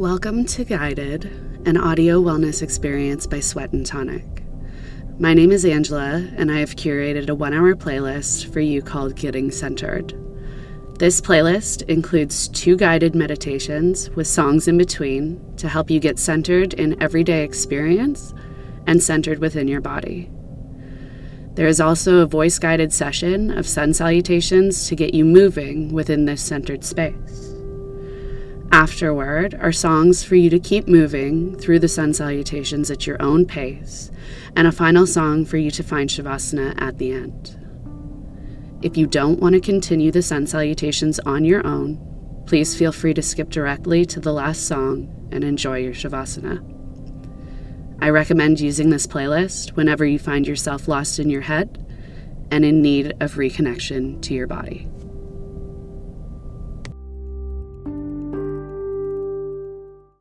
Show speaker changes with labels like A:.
A: Welcome to Guided, an audio wellness experience by Sweat and Tonic. My name is Angela, and I have curated a one hour playlist for you called Getting Centered. This playlist includes two guided meditations with songs in between to help you get centered in everyday experience and centered within your body. There is also a voice guided session of sun salutations to get you moving within this centered space. Afterward are songs for you to keep moving through the sun salutations at your own pace, and a final song for you to find Shavasana at the end. If you don't want to continue the sun salutations on your own, please feel free to skip directly to the last song and enjoy your Shavasana. I recommend using this playlist whenever you find yourself lost in your head and in need of reconnection to your body.